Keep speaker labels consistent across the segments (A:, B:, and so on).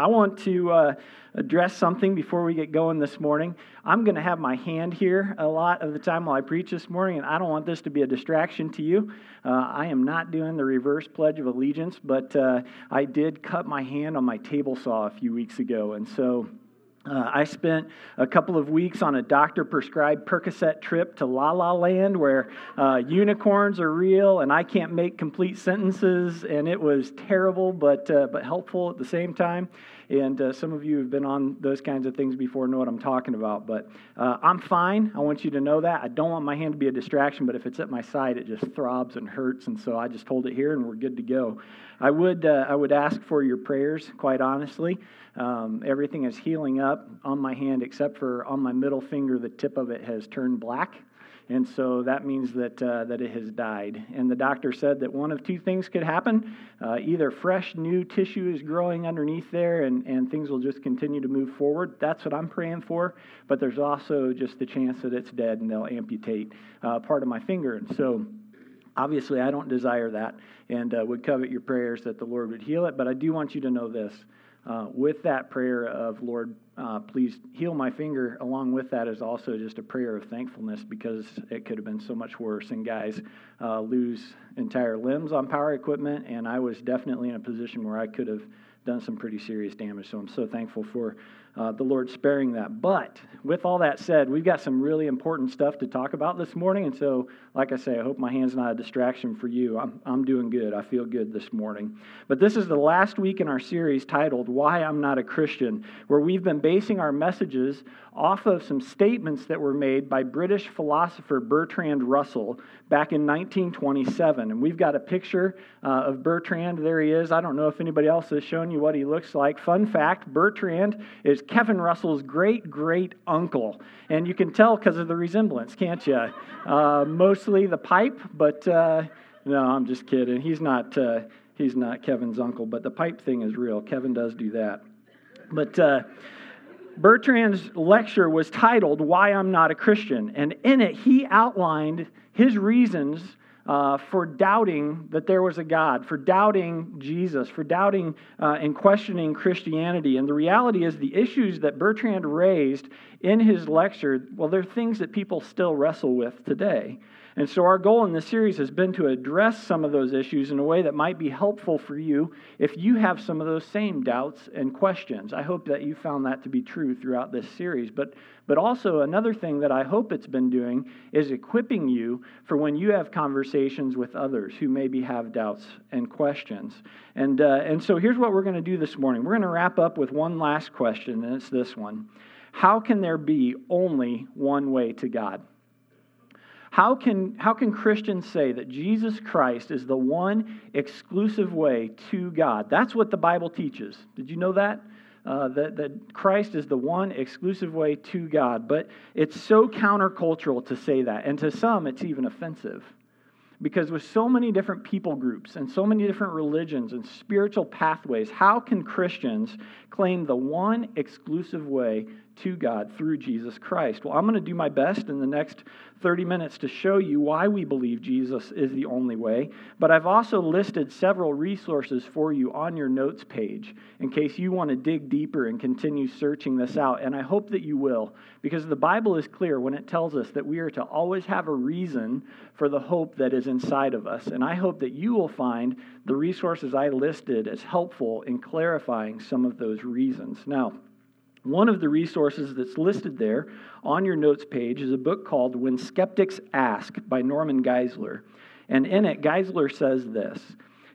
A: I want to uh, address something before we get going this morning. I'm going to have my hand here a lot of the time while I preach this morning, and I don't want this to be a distraction to you. Uh, I am not doing the reverse Pledge of Allegiance, but uh, I did cut my hand on my table saw a few weeks ago, and so uh, I spent a couple of weeks on a doctor prescribed Percocet trip to La La Land where uh, unicorns are real and I can't make complete sentences, and it was terrible but, uh, but helpful at the same time. And uh, some of you have been on those kinds of things before, know what I'm talking about. But uh, I'm fine. I want you to know that. I don't want my hand to be a distraction, but if it's at my side, it just throbs and hurts. And so I just hold it here and we're good to go. I would, uh, I would ask for your prayers, quite honestly. Um, everything is healing up on my hand except for on my middle finger, the tip of it has turned black. And so that means that, uh, that it has died. And the doctor said that one of two things could happen. Uh, either fresh, new tissue is growing underneath there and, and things will just continue to move forward. That's what I'm praying for. But there's also just the chance that it's dead and they'll amputate uh, part of my finger. And so obviously, I don't desire that and uh, would covet your prayers that the Lord would heal it. But I do want you to know this. Uh, with that prayer of Lord, uh, please heal my finger. Along with that is also just a prayer of thankfulness because it could have been so much worse. And guys uh, lose entire limbs on power equipment, and I was definitely in a position where I could have done some pretty serious damage. So I'm so thankful for uh, the Lord sparing that. But with all that said, we've got some really important stuff to talk about this morning. And so, like I say, I hope my hand's not a distraction for you. I'm, I'm doing good. I feel good this morning. But this is the last week in our series titled Why I'm Not a Christian, where we've been basing our messages off of some statements that were made by British philosopher Bertrand Russell back in 1927. And we've got a picture uh, of Bertrand. There he is. I don't know if anybody else has shown you what he looks like. Fun fact Bertrand is Kevin Russell's great great uncle. And you can tell because of the resemblance, can't you? Uh, mostly the pipe, but uh, no, I'm just kidding. He's not, uh, he's not Kevin's uncle, but the pipe thing is real. Kevin does do that. But uh, Bertrand's lecture was titled Why I'm Not a Christian. And in it, he outlined his reasons uh, for doubting that there was a God, for doubting Jesus, for doubting uh, and questioning Christianity. And the reality is, the issues that Bertrand raised in his lecture, well, they're things that people still wrestle with today. And so, our goal in this series has been to address some of those issues in a way that might be helpful for you if you have some of those same doubts and questions. I hope that you found that to be true throughout this series. But, but also, another thing that I hope it's been doing is equipping you for when you have conversations with others who maybe have doubts and questions. And, uh, and so, here's what we're going to do this morning we're going to wrap up with one last question, and it's this one How can there be only one way to God? How can, how can Christians say that Jesus Christ is the one exclusive way to God? That's what the Bible teaches. Did you know that? Uh, that, that Christ is the one exclusive way to God. But it's so countercultural to say that. And to some, it's even offensive. Because with so many different people groups and so many different religions and spiritual pathways, how can Christians claim the one exclusive way to God through Jesus Christ? Well, I'm going to do my best in the next 30 minutes to show you why we believe Jesus is the only way. But I've also listed several resources for you on your notes page in case you want to dig deeper and continue searching this out. And I hope that you will, because the Bible is clear when it tells us that we are to always have a reason for the hope that is inside of us. And I hope that you will find the resources I listed as helpful in clarifying some of those reasons. Now, one of the resources that's listed there on your notes page is a book called When Skeptics Ask by Norman Geisler. And in it, Geisler says this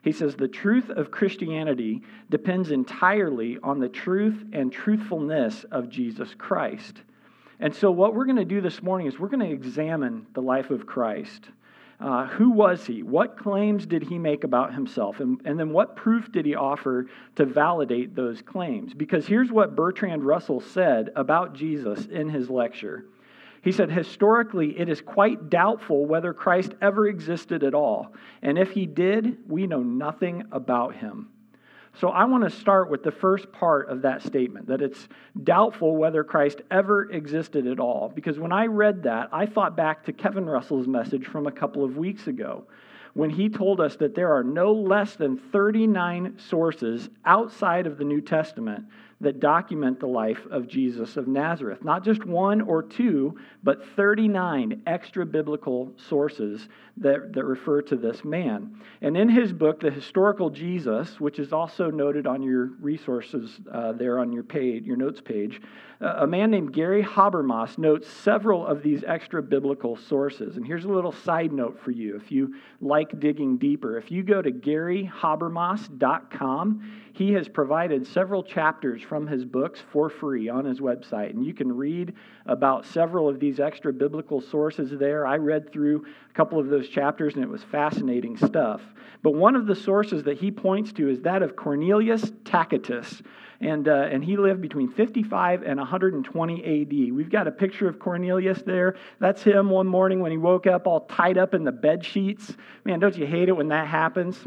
A: He says, The truth of Christianity depends entirely on the truth and truthfulness of Jesus Christ. And so, what we're going to do this morning is we're going to examine the life of Christ. Uh, who was he? What claims did he make about himself? And, and then what proof did he offer to validate those claims? Because here's what Bertrand Russell said about Jesus in his lecture. He said, Historically, it is quite doubtful whether Christ ever existed at all. And if he did, we know nothing about him. So I want to start with the first part of that statement that it's doubtful whether Christ ever existed at all. Because when I read that, I thought back to Kevin Russell's message from a couple of weeks ago, when he told us that there are no less than 39 sources outside of the New Testament that document the life of Jesus of Nazareth. Not just one or two, but 39 extra biblical sources that, that refer to this man. And in his book, The Historical Jesus, which is also noted on your resources uh, there on your page, your notes page, uh, a man named Gary Habermas notes several of these extra biblical sources. And here's a little side note for you if you like digging deeper. If you go to garyhabermas.com, he has provided several chapters from his books for free on his website. And you can read about several of these extra biblical sources there. I read through couple of those chapters, and it was fascinating stuff. But one of the sources that he points to is that of Cornelius Tacitus. And, uh, and he lived between 55 and 120 AD. We've got a picture of Cornelius there. That's him one morning when he woke up all tied up in the bed sheets. Man, don't you hate it when that happens?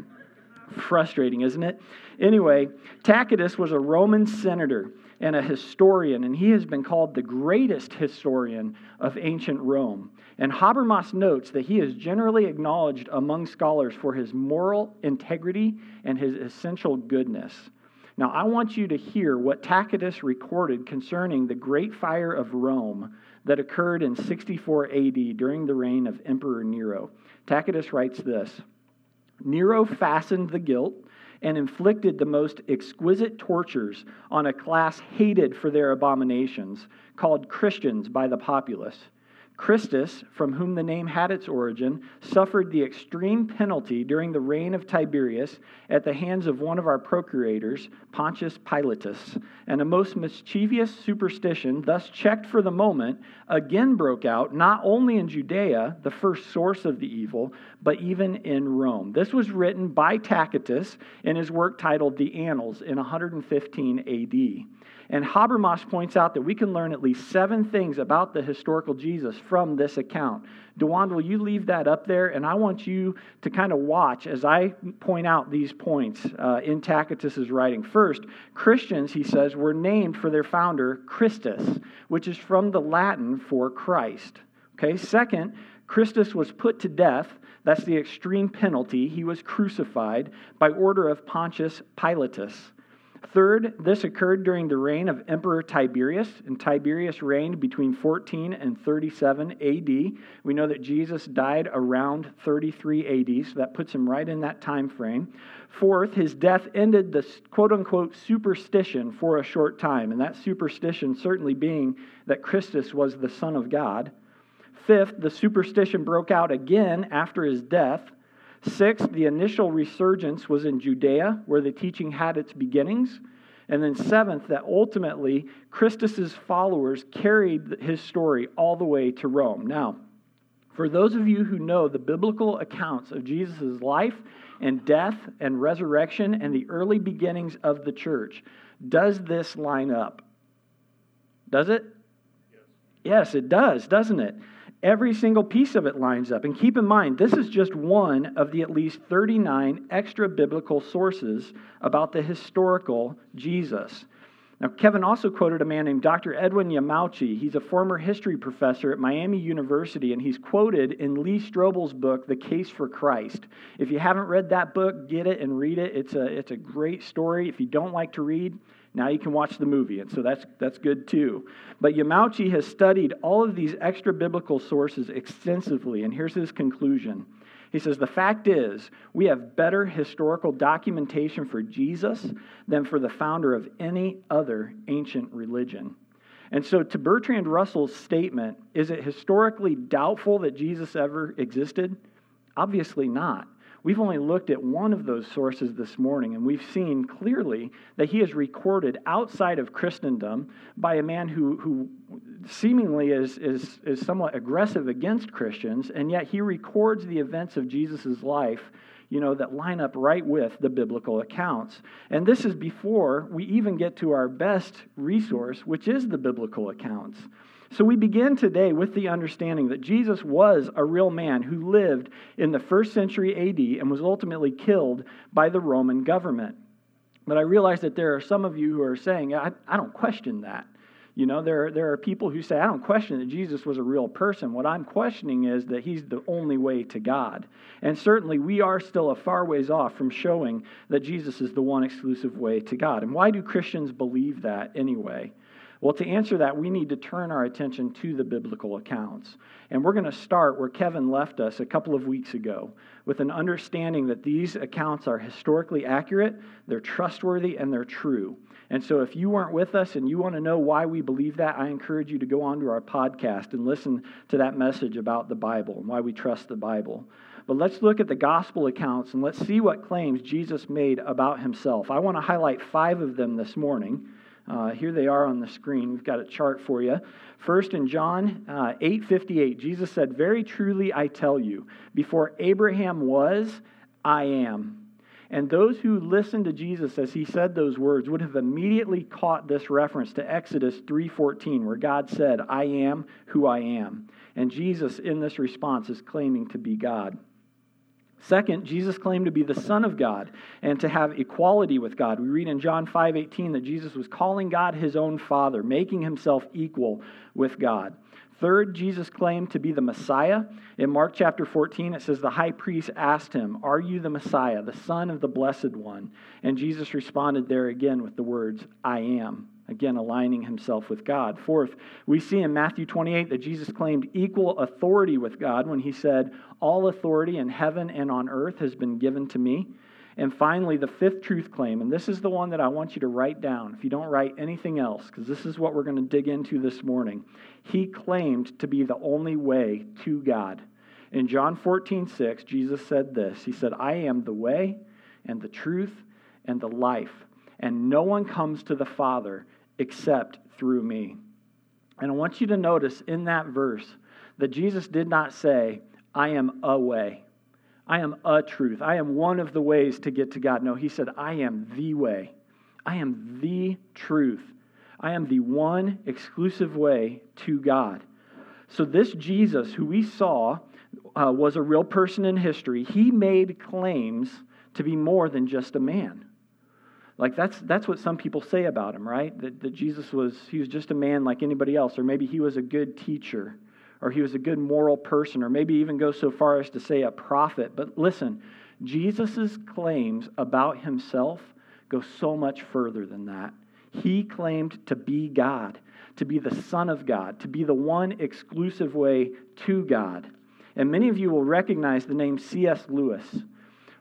A: Frustrating, isn't it? Anyway, Tacitus was a Roman senator and a historian, and he has been called the greatest historian of ancient Rome. And Habermas notes that he is generally acknowledged among scholars for his moral integrity and his essential goodness. Now, I want you to hear what Tacitus recorded concerning the great fire of Rome that occurred in 64 AD during the reign of Emperor Nero. Tacitus writes this Nero fastened the guilt and inflicted the most exquisite tortures on a class hated for their abominations, called Christians by the populace. Christus, from whom the name had its origin, suffered the extreme penalty during the reign of Tiberius at the hands of one of our procurators, Pontius Pilatus. And a most mischievous superstition, thus checked for the moment, again broke out, not only in Judea, the first source of the evil, but even in Rome. This was written by Tacitus in his work titled The Annals in 115 AD. And Habermas points out that we can learn at least seven things about the historical Jesus from this account. Dewan, will you leave that up there? And I want you to kind of watch as I point out these points uh, in Tacitus's writing. First, Christians, he says, were named for their founder, Christus, which is from the Latin for Christ. Okay, second, Christus was put to death. That's the extreme penalty. He was crucified by order of Pontius Pilatus. Third, this occurred during the reign of Emperor Tiberius, and Tiberius reigned between 14 and 37 AD. We know that Jesus died around 33 AD, so that puts him right in that time frame. Fourth, his death ended the quote unquote superstition for a short time, and that superstition certainly being that Christus was the Son of God. Fifth, the superstition broke out again after his death. Sixth, the initial resurgence was in Judea, where the teaching had its beginnings. And then seventh, that ultimately Christus's followers carried his story all the way to Rome. Now, for those of you who know the biblical accounts of Jesus' life and death and resurrection and the early beginnings of the church, does this line up? Does it? Yes, yes it does, doesn't it? Every single piece of it lines up. And keep in mind, this is just one of the at least 39 extra biblical sources about the historical Jesus. Now, Kevin also quoted a man named Dr. Edwin Yamauchi. He's a former history professor at Miami University, and he's quoted in Lee Strobel's book, The Case for Christ. If you haven't read that book, get it and read it. It's a, it's a great story. If you don't like to read, now you can watch the movie, and so that's, that's good too. But Yamauchi has studied all of these extra biblical sources extensively, and here's his conclusion. He says, The fact is, we have better historical documentation for Jesus than for the founder of any other ancient religion. And so, to Bertrand Russell's statement, is it historically doubtful that Jesus ever existed? Obviously not. We've only looked at one of those sources this morning, and we've seen clearly that he is recorded outside of Christendom by a man who, who seemingly is, is, is somewhat aggressive against Christians, and yet he records the events of Jesus' life you know, that line up right with the biblical accounts. And this is before we even get to our best resource, which is the biblical accounts. So we begin today with the understanding that Jesus was a real man who lived in the first century AD and was ultimately killed by the Roman government. But I realize that there are some of you who are saying, I, I don't question that. You know, there, there are people who say, I don't question that Jesus was a real person. What I'm questioning is that he's the only way to God. And certainly, we are still a far ways off from showing that Jesus is the one exclusive way to God. And why do Christians believe that anyway? Well, to answer that, we need to turn our attention to the biblical accounts. And we're going to start where Kevin left us a couple of weeks ago with an understanding that these accounts are historically accurate, they're trustworthy, and they're true. And so, if you weren't with us and you want to know why we believe that, I encourage you to go onto our podcast and listen to that message about the Bible and why we trust the Bible. But let's look at the gospel accounts and let's see what claims Jesus made about himself. I want to highlight five of them this morning. Uh, here they are on the screen. We've got a chart for you. First, in John uh, 8:58, Jesus said, "Very truly I tell you, before Abraham was, I am." And those who listened to Jesus as he said those words would have immediately caught this reference to Exodus 3:14 where God said, "I am who I am." And Jesus in this response is claiming to be God. Second, Jesus claimed to be the Son of God and to have equality with God. We read in John 5 18 that Jesus was calling God his own Father, making himself equal with God. Third, Jesus claimed to be the Messiah. In Mark chapter 14, it says, The high priest asked him, Are you the Messiah, the Son of the Blessed One? And Jesus responded there again with the words, I am again aligning himself with God. Fourth, we see in Matthew 28 that Jesus claimed equal authority with God when he said, All authority in heaven and on earth has been given to me. And finally, the fifth truth claim, and this is the one that I want you to write down if you don't write anything else, because this is what we're going to dig into this morning. He claimed to be the only way to God. In John 14, 6, Jesus said this He said, I am the way and the truth and the life, and no one comes to the Father except through me. And I want you to notice in that verse that Jesus did not say, I am a way. I am a truth. I am one of the ways to get to God. No, he said, I am the way. I am the truth. I am the one exclusive way to God. So, this Jesus, who we saw uh, was a real person in history, he made claims to be more than just a man. Like that's that's what some people say about him, right? That, that Jesus was he was just a man like anybody else, or maybe he was a good teacher, or he was a good moral person, or maybe even go so far as to say a prophet. But listen, Jesus' claims about himself go so much further than that. He claimed to be God, to be the Son of God, to be the one exclusive way to God. And many of you will recognize the name C.S. Lewis.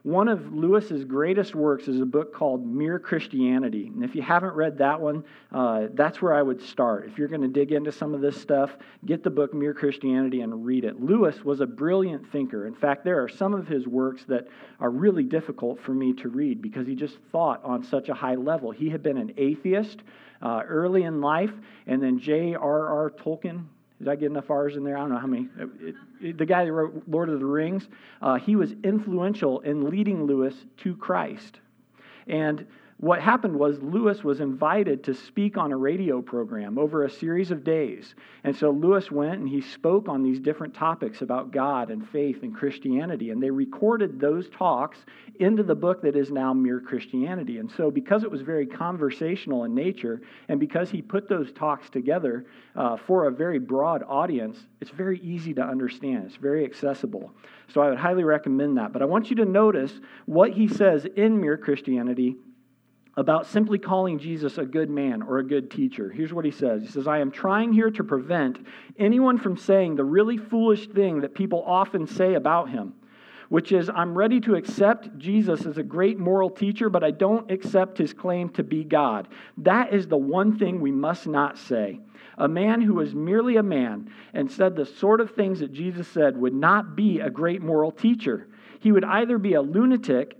A: One of Lewis's greatest works is a book called Mere Christianity. And if you haven't read that one, uh, that's where I would start. If you're going to dig into some of this stuff, get the book Mere Christianity and read it. Lewis was a brilliant thinker. In fact, there are some of his works that are really difficult for me to read because he just thought on such a high level. He had been an atheist uh, early in life, and then J.R.R. Tolkien, did I get enough R's in there? I don't know how many. It, it, the guy that wrote Lord of the Rings, uh, he was influential in leading Lewis to Christ. And what happened was Lewis was invited to speak on a radio program over a series of days. And so Lewis went and he spoke on these different topics about God and faith and Christianity. And they recorded those talks into the book that is now Mere Christianity. And so, because it was very conversational in nature, and because he put those talks together uh, for a very broad audience, it's very easy to understand. It's very accessible. So, I would highly recommend that. But I want you to notice what he says in Mere Christianity about simply calling Jesus a good man or a good teacher. Here's what he says He says, I am trying here to prevent anyone from saying the really foolish thing that people often say about him, which is, I'm ready to accept Jesus as a great moral teacher, but I don't accept his claim to be God. That is the one thing we must not say. A man who is merely a man and said the sort of things that Jesus said would not be a great moral teacher. He would either be a lunatic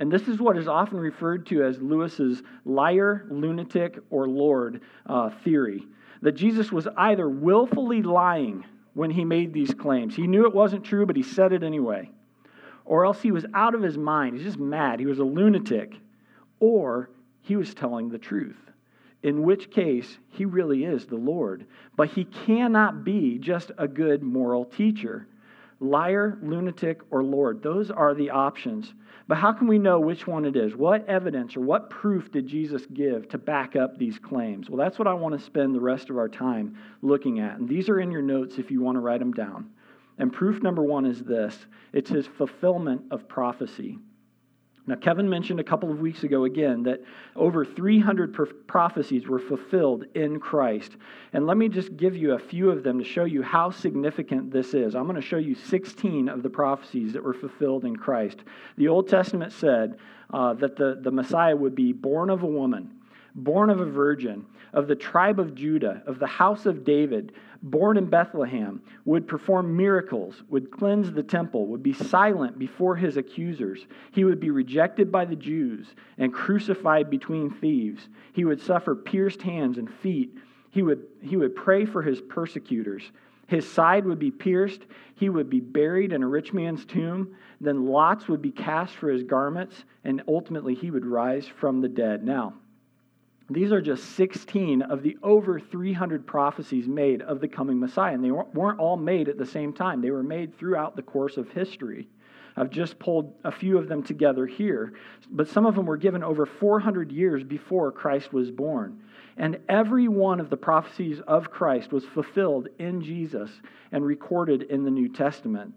A: And this is what is often referred to as Lewis's liar, lunatic, or Lord uh, theory that Jesus was either willfully lying when he made these claims. He knew it wasn't true, but he said it anyway. Or else he was out of his mind. He's just mad. He was a lunatic. Or he was telling the truth, in which case he really is the Lord. But he cannot be just a good moral teacher. Liar, lunatic, or Lord. Those are the options. But how can we know which one it is? What evidence or what proof did Jesus give to back up these claims? Well, that's what I want to spend the rest of our time looking at. And these are in your notes if you want to write them down. And proof number one is this it's his fulfillment of prophecy. Now, Kevin mentioned a couple of weeks ago again that over 300 prophecies were fulfilled in Christ. And let me just give you a few of them to show you how significant this is. I'm going to show you 16 of the prophecies that were fulfilled in Christ. The Old Testament said uh, that the, the Messiah would be born of a woman, born of a virgin, of the tribe of Judah, of the house of David born in Bethlehem, would perform miracles, would cleanse the temple, would be silent before his accusers. He would be rejected by the Jews and crucified between thieves. He would suffer pierced hands and feet. He would, he would pray for his persecutors. His side would be pierced. He would be buried in a rich man's tomb. Then lots would be cast for his garments, and ultimately he would rise from the dead. Now, these are just 16 of the over 300 prophecies made of the coming Messiah. And they weren't all made at the same time, they were made throughout the course of history. I've just pulled a few of them together here, but some of them were given over 400 years before Christ was born. And every one of the prophecies of Christ was fulfilled in Jesus and recorded in the New Testament.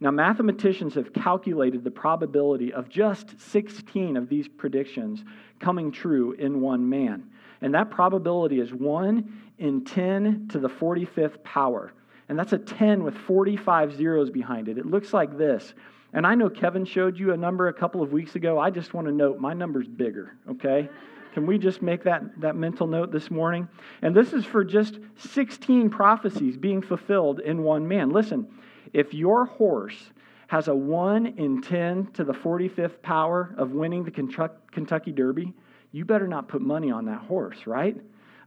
A: Now, mathematicians have calculated the probability of just 16 of these predictions coming true in one man. And that probability is 1 in 10 to the 45th power. And that's a 10 with 45 zeros behind it. It looks like this. And I know Kevin showed you a number a couple of weeks ago. I just want to note my number's bigger, okay? Can we just make that, that mental note this morning? And this is for just 16 prophecies being fulfilled in one man. Listen, if your horse has a 1 in 10 to the 45th power of winning the Kentucky Derby, you better not put money on that horse, right?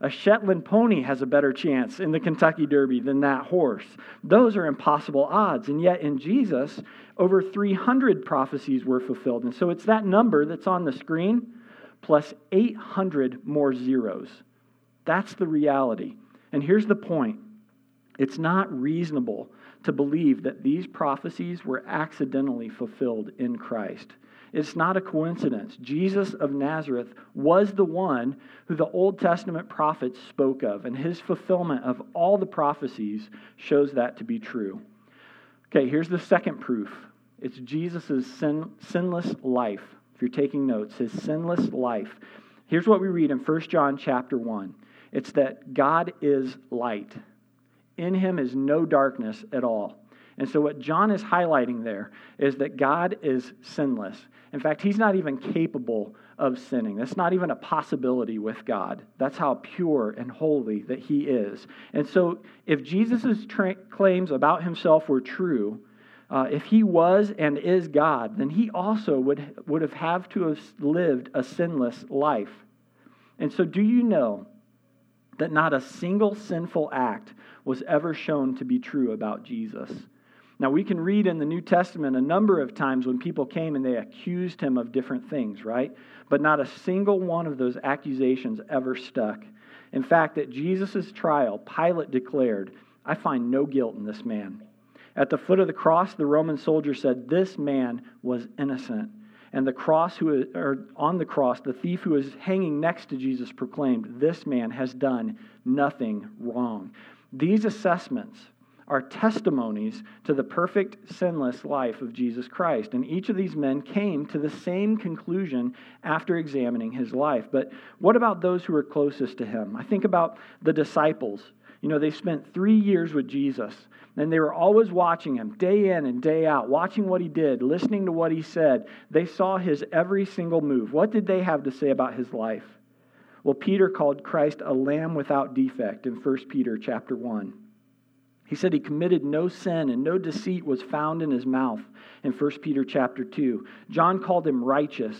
A: A Shetland pony has a better chance in the Kentucky Derby than that horse. Those are impossible odds. And yet in Jesus, over 300 prophecies were fulfilled. And so it's that number that's on the screen plus 800 more zeros. That's the reality. And here's the point it's not reasonable to believe that these prophecies were accidentally fulfilled in Christ. It's not a coincidence. Jesus of Nazareth was the one who the Old Testament prophets spoke of, and his fulfillment of all the prophecies shows that to be true. Okay, here's the second proof it's Jesus' sin, sinless life. If you're taking notes, his sinless life. Here's what we read in 1 John chapter 1 it's that God is light. In him is no darkness at all. And so, what John is highlighting there is that God is sinless. In fact, he's not even capable of sinning. That's not even a possibility with God. That's how pure and holy that he is. And so, if Jesus' tra- claims about himself were true, uh, if he was and is God, then he also would, would have had to have lived a sinless life. And so, do you know that not a single sinful act was ever shown to be true about Jesus. Now, we can read in the New Testament a number of times when people came and they accused him of different things, right? But not a single one of those accusations ever stuck. In fact, at Jesus' trial, Pilate declared, I find no guilt in this man. At the foot of the cross, the Roman soldier said, This man was innocent. And the cross who or on the cross, the thief who was hanging next to Jesus proclaimed, This man has done nothing wrong. These assessments are testimonies to the perfect, sinless life of Jesus Christ. And each of these men came to the same conclusion after examining his life. But what about those who were closest to him? I think about the disciples. You know, they spent three years with Jesus, and they were always watching him day in and day out, watching what he did, listening to what he said. They saw his every single move. What did they have to say about his life? Well, Peter called Christ a lamb without defect in 1 Peter chapter 1. He said he committed no sin and no deceit was found in his mouth in 1 Peter chapter 2. John called him righteous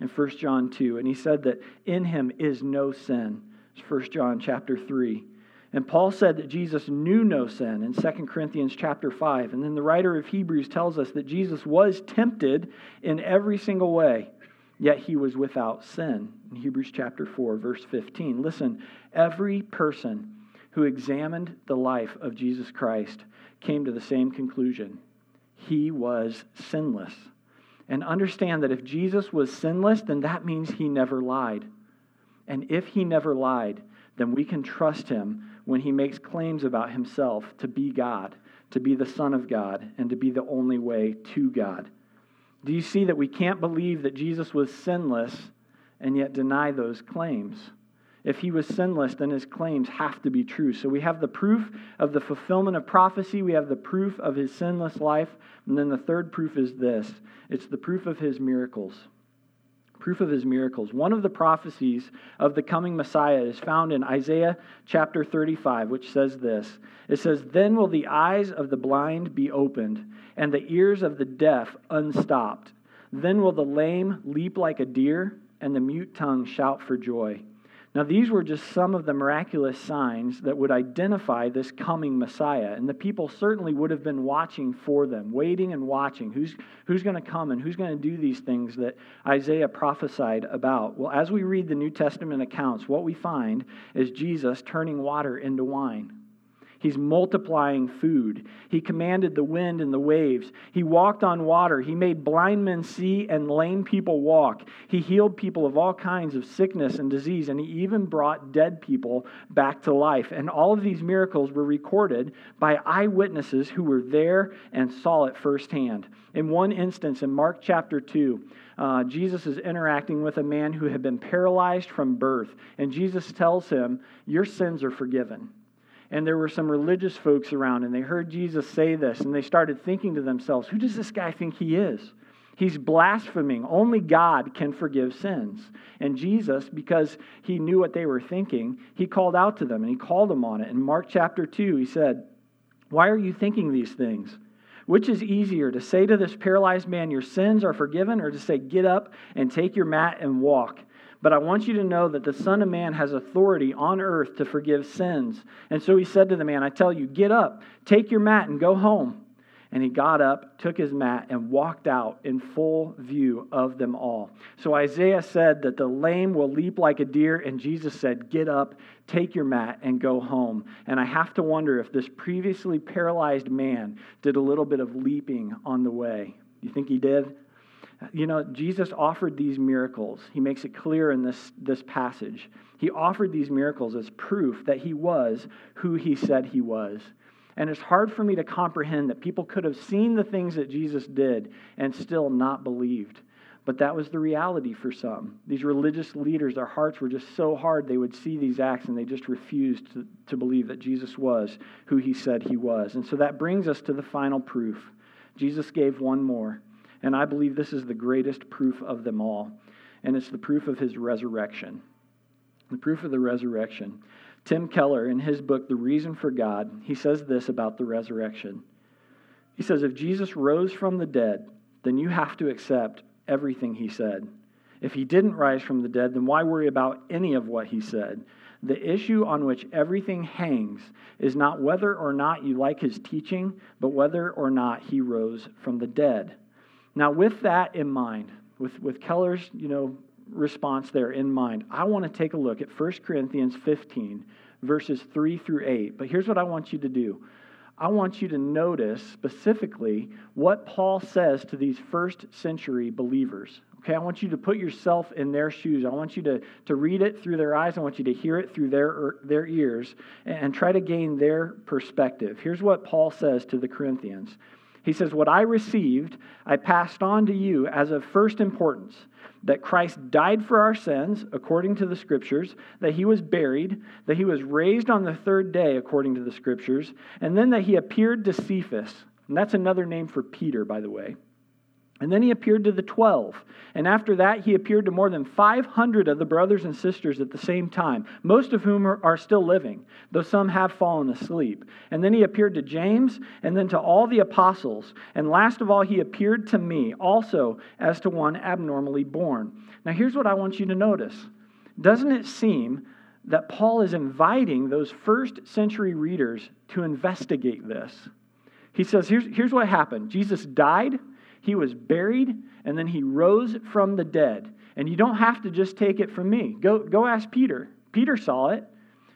A: in 1 John 2, and he said that in him is no sin. It's 1 John chapter 3. And Paul said that Jesus knew no sin in 2 Corinthians chapter 5. And then the writer of Hebrews tells us that Jesus was tempted in every single way, yet he was without sin. In Hebrews chapter 4, verse 15. Listen, every person who examined the life of Jesus Christ came to the same conclusion he was sinless. And understand that if Jesus was sinless, then that means he never lied. And if he never lied, then we can trust him when he makes claims about himself to be God, to be the Son of God, and to be the only way to God. Do you see that we can't believe that Jesus was sinless and yet deny those claims? If he was sinless, then his claims have to be true. So we have the proof of the fulfillment of prophecy, we have the proof of his sinless life, and then the third proof is this it's the proof of his miracles proof of his miracles. One of the prophecies of the coming Messiah is found in Isaiah chapter 35, which says this It says, Then will the eyes of the blind be opened, and the ears of the deaf unstopped. Then will the lame leap like a deer, and the mute tongue shout for joy. Now, these were just some of the miraculous signs that would identify this coming Messiah. And the people certainly would have been watching for them, waiting and watching. Who's, who's going to come and who's going to do these things that Isaiah prophesied about? Well, as we read the New Testament accounts, what we find is Jesus turning water into wine. He's multiplying food. He commanded the wind and the waves. He walked on water. He made blind men see and lame people walk. He healed people of all kinds of sickness and disease, and he even brought dead people back to life. And all of these miracles were recorded by eyewitnesses who were there and saw it firsthand. In one instance, in Mark chapter 2, uh, Jesus is interacting with a man who had been paralyzed from birth, and Jesus tells him, Your sins are forgiven and there were some religious folks around, and they heard Jesus say this, and they started thinking to themselves, Who does this guy think he is? He's blaspheming. Only God can forgive sins. And Jesus, because he knew what they were thinking, he called out to them and he called them on it. In Mark chapter 2, he said, Why are you thinking these things? Which is easier, to say to this paralyzed man, Your sins are forgiven, or to say, Get up and take your mat and walk? But I want you to know that the Son of Man has authority on earth to forgive sins. And so he said to the man, I tell you, get up, take your mat, and go home. And he got up, took his mat, and walked out in full view of them all. So Isaiah said that the lame will leap like a deer, and Jesus said, Get up, take your mat, and go home. And I have to wonder if this previously paralyzed man did a little bit of leaping on the way. You think he did? You know, Jesus offered these miracles. He makes it clear in this, this passage. He offered these miracles as proof that he was who he said he was. And it's hard for me to comprehend that people could have seen the things that Jesus did and still not believed. But that was the reality for some. These religious leaders, their hearts were just so hard they would see these acts and they just refused to, to believe that Jesus was who he said he was. And so that brings us to the final proof. Jesus gave one more. And I believe this is the greatest proof of them all. And it's the proof of his resurrection. The proof of the resurrection. Tim Keller, in his book, The Reason for God, he says this about the resurrection. He says, If Jesus rose from the dead, then you have to accept everything he said. If he didn't rise from the dead, then why worry about any of what he said? The issue on which everything hangs is not whether or not you like his teaching, but whether or not he rose from the dead. Now, with that in mind, with, with Keller's you know, response there in mind, I want to take a look at 1 Corinthians 15, verses 3 through 8. But here's what I want you to do I want you to notice specifically what Paul says to these first century believers. Okay, I want you to put yourself in their shoes. I want you to, to read it through their eyes. I want you to hear it through their, er, their ears and try to gain their perspective. Here's what Paul says to the Corinthians he says, What I received, I passed on to you as of first importance that Christ died for our sins, according to the Scriptures, that he was buried, that he was raised on the third day, according to the Scriptures, and then that he appeared to Cephas. And that's another name for Peter, by the way. And then he appeared to the 12. And after that, he appeared to more than 500 of the brothers and sisters at the same time, most of whom are, still living, though some have fallen asleep. And then he appeared to James, and then to all the apostles. And last of all, he appeared to me, also as to one abnormally born. Now, here's what I want you to notice Doesn't it seem that Paul is inviting those first century readers to investigate this. He says, here's, here's what happened Jesus died, he was buried, and then he rose from the dead. And you don't have to just take it from me. Go, go ask Peter. Peter saw it.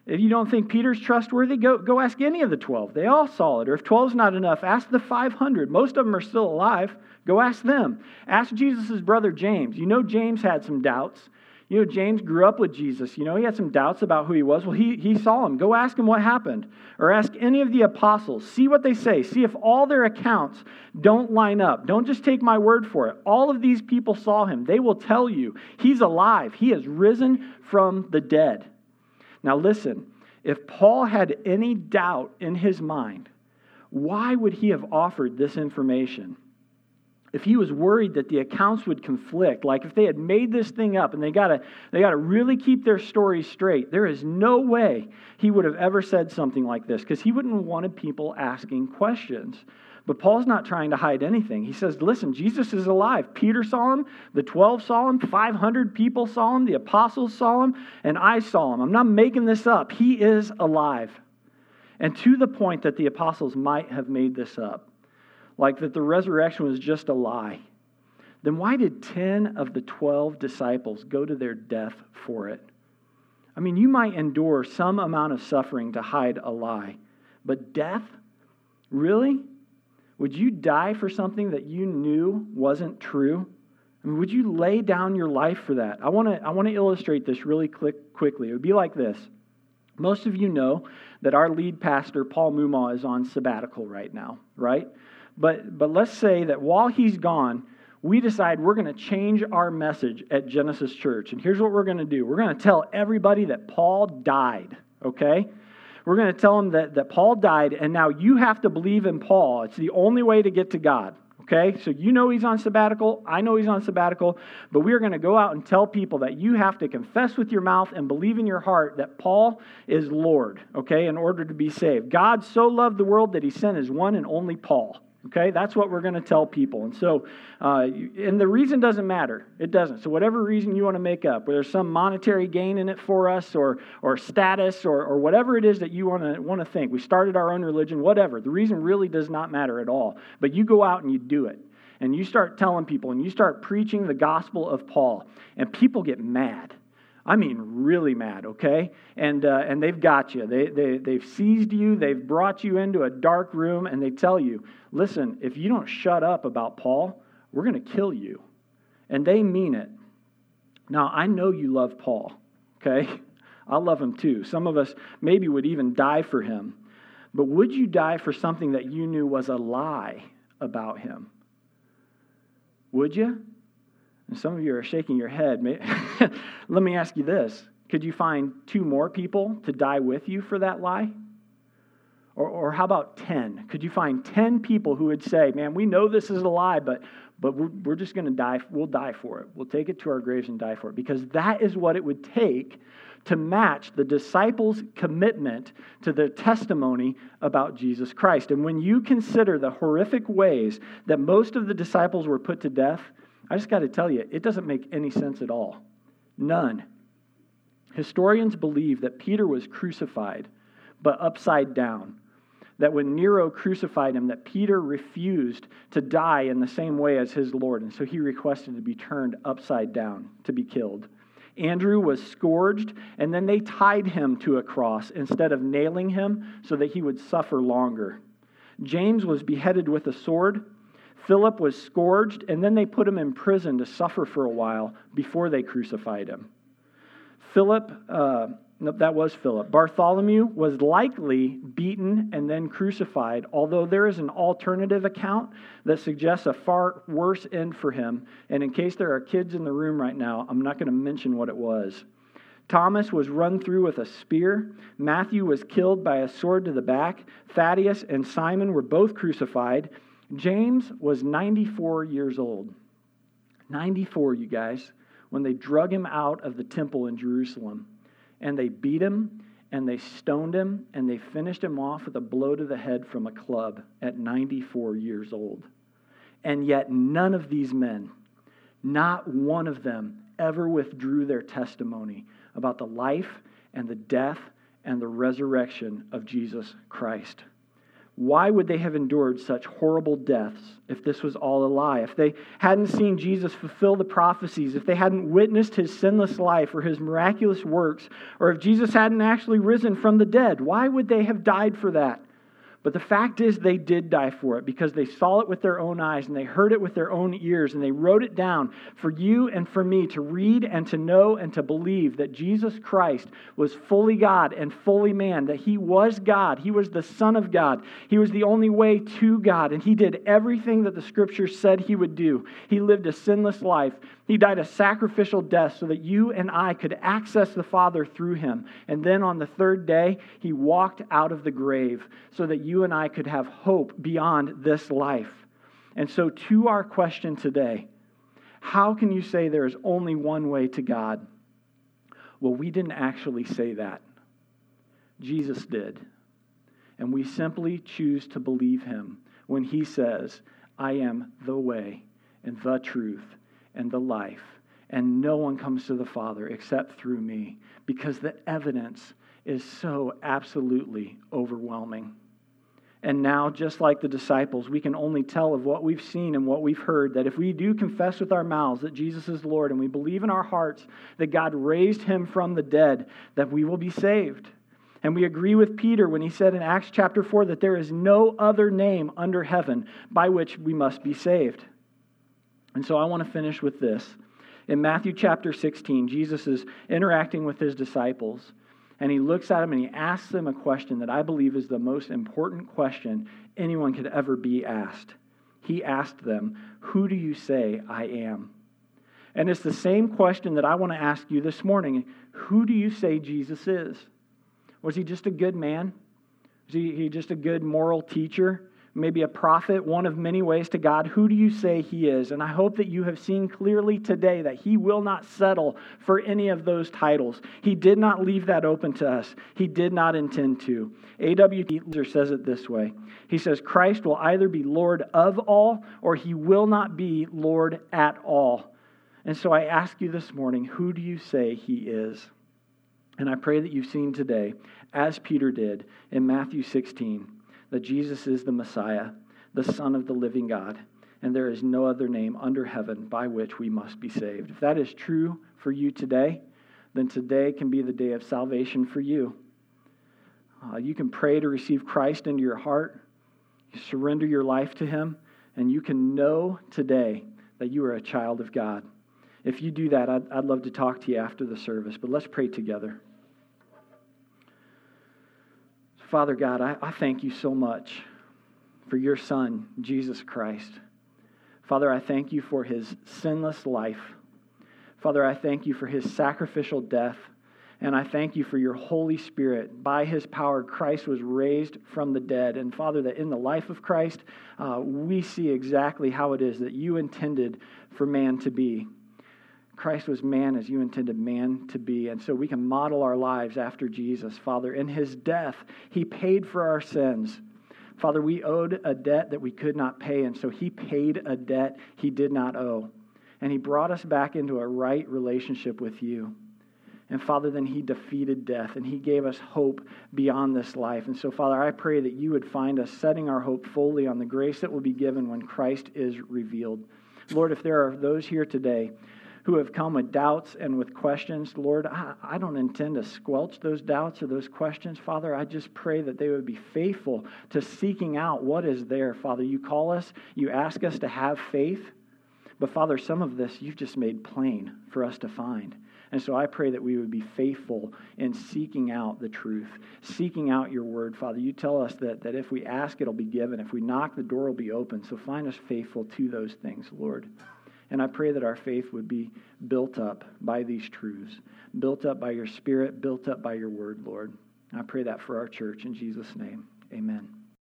A: If you don't think Peter's trustworthy, go, go ask any of the 12. They all saw it. Or if 12 is not enough, ask the 500. Most of them are still alive. Go ask them. Ask Jesus' brother James. You know, James had some doubts. You know, James grew up with Jesus. You know, he had some doubts about who he was. Well, he, he saw him. Go ask him what happened. Or ask any of the apostles. See what they say. See if all their accounts don't line up. Don't just take my word for it. All of these people saw him. They will tell you he's alive, he has risen from the dead. Now, listen, if Paul had any doubt in his mind, why would he have offered this information? If he was worried that the accounts would conflict, like if they had made this thing up and they got to they got to really keep their story straight, there is no way he would have ever said something like this because he wouldn't have wanted people asking questions. But Paul's not trying to hide anything. He says, "Listen, Jesus is alive. Peter saw him, the 12 saw him, 500 people saw him, the apostles saw him, and I saw him. I'm not making this up. He is alive." And to the point that the apostles might have made this up like that the resurrection was just a lie, then why did 10 of the 12 disciples go to their death for it? I mean, you might endure some amount of suffering to hide a lie, but death? Really? Would you die for something that you knew wasn't true? I mean, would you lay down your life for that? I want to I want to illustrate this really quick, quickly. It would be like this. Most of you know that our lead pastor, Paul Mumaw, is on sabbatical right now, right? But, but let's say that while he's gone, we decide we're going to change our message at Genesis Church. And here's what we're going to do we're going to tell everybody that Paul died, okay? We're going to tell them that, that Paul died, and now you have to believe in Paul. It's the only way to get to God. Okay, so you know he's on sabbatical. I know he's on sabbatical. But we are going to go out and tell people that you have to confess with your mouth and believe in your heart that Paul is Lord, okay, in order to be saved. God so loved the world that he sent his one and only Paul. Okay, that's what we're going to tell people. And so, uh, and the reason doesn't matter. It doesn't. So, whatever reason you want to make up, whether there's some monetary gain in it for us or, or status or, or whatever it is that you want to, want to think, we started our own religion, whatever, the reason really does not matter at all. But you go out and you do it. And you start telling people and you start preaching the gospel of Paul, and people get mad. I mean, really mad, okay? And, uh, and they've got you. They, they, they've seized you, they've brought you into a dark room, and they tell you, listen, if you don't shut up about Paul, we're going to kill you. And they mean it. Now, I know you love Paul, okay? I love him too. Some of us maybe would even die for him. But would you die for something that you knew was a lie about him? Would you? And some of you are shaking your head. Let me ask you this Could you find two more people to die with you for that lie? Or, or how about 10? Could you find 10 people who would say, Man, we know this is a lie, but, but we're, we're just going to die. We'll die for it. We'll take it to our graves and die for it. Because that is what it would take to match the disciples' commitment to their testimony about Jesus Christ. And when you consider the horrific ways that most of the disciples were put to death, I just got to tell you, it doesn't make any sense at all. None. Historians believe that Peter was crucified, but upside down. That when Nero crucified him, that Peter refused to die in the same way as his Lord, and so he requested to be turned upside down to be killed. Andrew was scourged, and then they tied him to a cross instead of nailing him so that he would suffer longer. James was beheaded with a sword, Philip was scourged, and then they put him in prison to suffer for a while before they crucified him. Philip, uh, no, that was Philip. Bartholomew was likely beaten and then crucified, although there is an alternative account that suggests a far worse end for him. And in case there are kids in the room right now, I'm not going to mention what it was. Thomas was run through with a spear. Matthew was killed by a sword to the back. Thaddeus and Simon were both crucified. James was 94 years old. 94, you guys, when they drug him out of the temple in Jerusalem. And they beat him, and they stoned him, and they finished him off with a blow to the head from a club at 94 years old. And yet, none of these men, not one of them, ever withdrew their testimony about the life and the death and the resurrection of Jesus Christ. Why would they have endured such horrible deaths if this was all a lie? If they hadn't seen Jesus fulfill the prophecies, if they hadn't witnessed his sinless life or his miraculous works, or if Jesus hadn't actually risen from the dead, why would they have died for that? But the fact is, they did die for it because they saw it with their own eyes and they heard it with their own ears and they wrote it down for you and for me to read and to know and to believe that Jesus Christ was fully God and fully man, that he was God. He was the Son of God. He was the only way to God, and he did everything that the scriptures said he would do. He lived a sinless life. He died a sacrificial death so that you and I could access the Father through him. And then on the third day, he walked out of the grave so that you and I could have hope beyond this life. And so, to our question today, how can you say there is only one way to God? Well, we didn't actually say that. Jesus did. And we simply choose to believe him when he says, I am the way and the truth and the life. And no one comes to the Father except through me because the evidence is so absolutely overwhelming. And now, just like the disciples, we can only tell of what we've seen and what we've heard that if we do confess with our mouths that Jesus is Lord and we believe in our hearts that God raised him from the dead, that we will be saved. And we agree with Peter when he said in Acts chapter 4 that there is no other name under heaven by which we must be saved. And so I want to finish with this. In Matthew chapter 16, Jesus is interacting with his disciples, and he looks at them and he asks them a question that I believe is the most important question anyone could ever be asked. He asked them, Who do you say I am? And it's the same question that I want to ask you this morning. Who do you say Jesus is? Was he just a good man? Was he just a good moral teacher? Maybe a prophet, one of many ways to God. Who do you say he is? And I hope that you have seen clearly today that he will not settle for any of those titles. He did not leave that open to us, he did not intend to. A.W. Tozer says it this way He says, Christ will either be Lord of all or he will not be Lord at all. And so I ask you this morning, who do you say he is? And I pray that you've seen today, as Peter did in Matthew 16 that Jesus is the Messiah, the Son of the living God, and there is no other name under heaven by which we must be saved. If that is true for you today, then today can be the day of salvation for you. Uh, you can pray to receive Christ into your heart, you surrender your life to Him, and you can know today that you are a child of God. If you do that, I'd, I'd love to talk to you after the service, but let's pray together. Father God, I, I thank you so much for your Son, Jesus Christ. Father, I thank you for his sinless life. Father, I thank you for his sacrificial death. And I thank you for your Holy Spirit. By his power, Christ was raised from the dead. And Father, that in the life of Christ, uh, we see exactly how it is that you intended for man to be. Christ was man as you intended man to be. And so we can model our lives after Jesus. Father, in his death, he paid for our sins. Father, we owed a debt that we could not pay, and so he paid a debt he did not owe. And he brought us back into a right relationship with you. And Father, then he defeated death and he gave us hope beyond this life. And so, Father, I pray that you would find us setting our hope fully on the grace that will be given when Christ is revealed. Lord, if there are those here today who have come with doubts and with questions. Lord, I, I, don't intend to squelch those doubts or those questions. Father, I just pray that they would be faithful to seeking out what is there. Father, you call us, you ask us to have faith. But Father, some of this you've just made plain for us to find. And so I pray that we would be faithful in seeking out the truth, seeking out your word. Father, you tell us that, that if we ask, it'll be given. If we knock, the door will be open. So find us faithful to those things, Lord. And I pray that our faith would be built up by these truths, built up by your Spirit, built up by your word, Lord. I pray that for our church in Jesus' name. Amen.